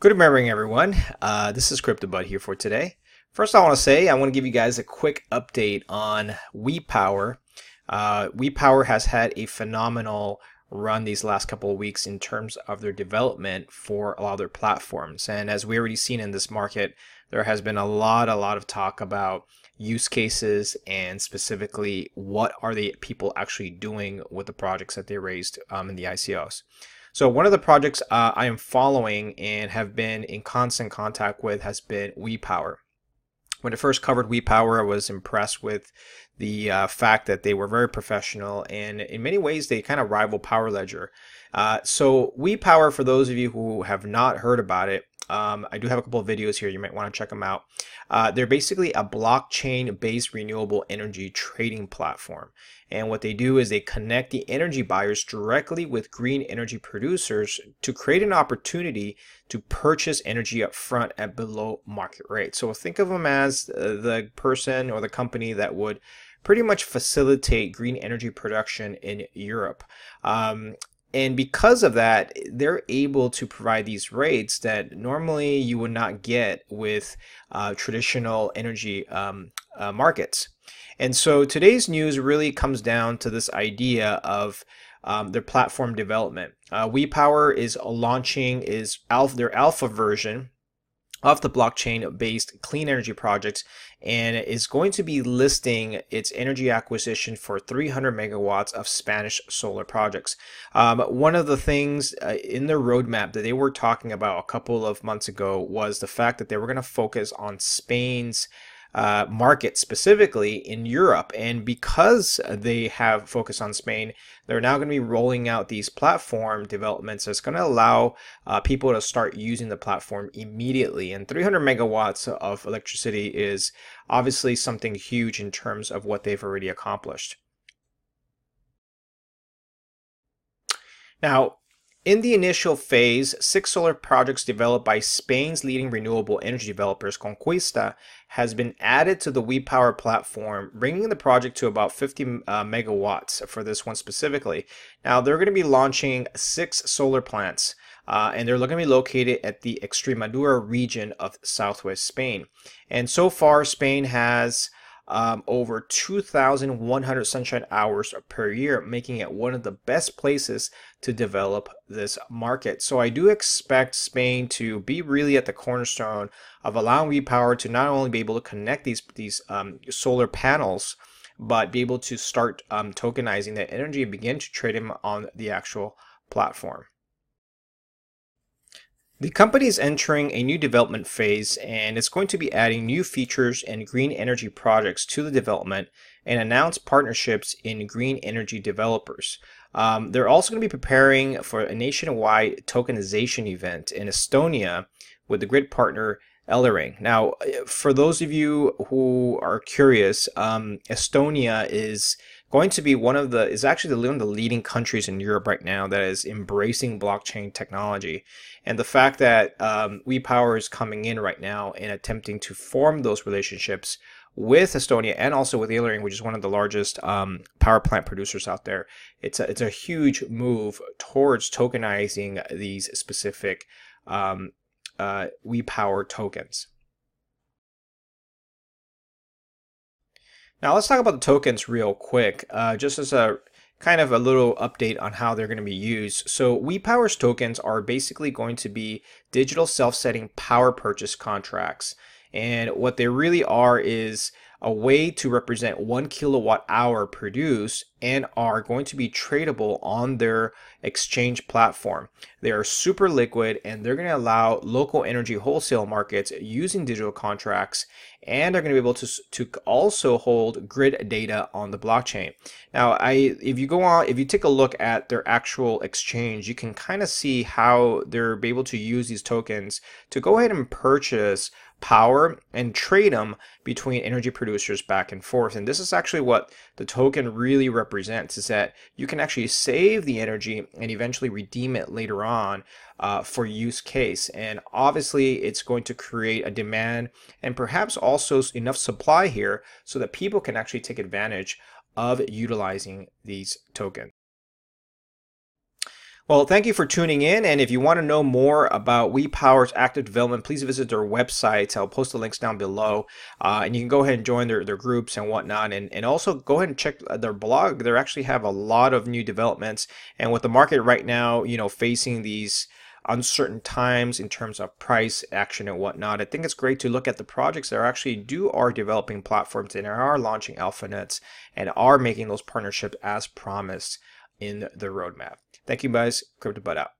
Good morning, everyone. Uh, this is CryptoBud here for today. First, I want to say I want to give you guys a quick update on WePower. Uh, WePower has had a phenomenal run these last couple of weeks in terms of their development for a lot of their platforms. And as we already seen in this market, there has been a lot, a lot of talk about use cases and specifically what are the people actually doing with the projects that they raised um, in the ICOs. So one of the projects uh, I am following and have been in constant contact with has been WePower. When I first covered WePower, I was impressed with the uh, fact that they were very professional and in many ways they kind of rival Power Ledger. Uh, so WePower, for those of you who have not heard about it, um, I do have a couple of videos here. You might want to check them out. Uh, they're basically a blockchain-based renewable energy trading platform. And what they do is they connect the energy buyers directly with green energy producers to create an opportunity to purchase energy up front at below market rate. So think of them as uh, the person or the company that would pretty much facilitate green energy production in Europe. Um, and because of that, they're able to provide these rates that normally you would not get with uh, traditional energy um, uh, markets. And so today's news really comes down to this idea of um, their platform development. Uh, WePower is launching is alpha, their alpha version of the blockchain based clean energy project and is going to be listing its energy acquisition for 300 megawatts of Spanish solar projects. Um, one of the things uh, in their roadmap that they were talking about a couple of months ago was the fact that they were going to focus on Spain's uh, market specifically in Europe. And because they have focused on Spain, they're now going to be rolling out these platform developments that's going to allow uh, people to start using the platform immediately. And 300 megawatts of electricity is obviously something huge in terms of what they've already accomplished. Now, in the initial phase, six solar projects developed by Spain's leading renewable energy developers, Conquista, has been added to the WePower platform, bringing the project to about 50 uh, megawatts for this one specifically. Now, they're going to be launching six solar plants. Uh, and they're going to be located at the Extremadura region of southwest Spain. And so far, Spain has um, over 2,100 sunshine hours per year, making it one of the best places to develop this market. So I do expect Spain to be really at the cornerstone of allowing WePower to not only be able to connect these these um, solar panels, but be able to start um, tokenizing that energy and begin to trade them on the actual platform. The company is entering a new development phase and it's going to be adding new features and green energy projects to the development and announce partnerships in green energy developers. Um, they're also going to be preparing for a nationwide tokenization event in Estonia with the grid partner Elering. Now, for those of you who are curious, um, Estonia is going to be one of the is actually one of the leading countries in Europe right now that is embracing blockchain technology, and the fact that um, WePower is coming in right now and attempting to form those relationships with Estonia and also with Elering, which is one of the largest um, power plant producers out there. It's a, it's a huge move towards tokenizing these specific um, uh, WePower tokens. Now let's talk about the tokens real quick, uh, just as a kind of a little update on how they're going to be used. So WePower's tokens are basically going to be digital self-setting power purchase contracts. And what they really are is a way to represent one kilowatt hour produced and are going to be tradable on their exchange platform. They are super liquid and they're going to allow local energy wholesale markets using digital contracts and are going to be able to, to also hold grid data on the blockchain. Now, I if you go on, if you take a look at their actual exchange, you can kind of see how they're able to use these tokens to go ahead and purchase power and trade them between energy producers back and forth. And this is actually what the token really represents is that you can actually save the energy and eventually redeem it later on uh, for use case. And obviously it's going to create a demand and perhaps also enough supply here so that people can actually take advantage of utilizing these tokens. Well, thank you for tuning in. And if you want to know more about WePower's active development, please visit their website. I'll post the links down below. Uh, and you can go ahead and join their, their groups and whatnot. And, and also go ahead and check their blog. They actually have a lot of new developments. And with the market right now, you know, facing these uncertain times in terms of price action and whatnot. I think it's great to look at the projects that are actually do are developing platforms and are launching AlphaNets and are making those partnerships as promised in the roadmap. Thank you guys. CryptoBud out.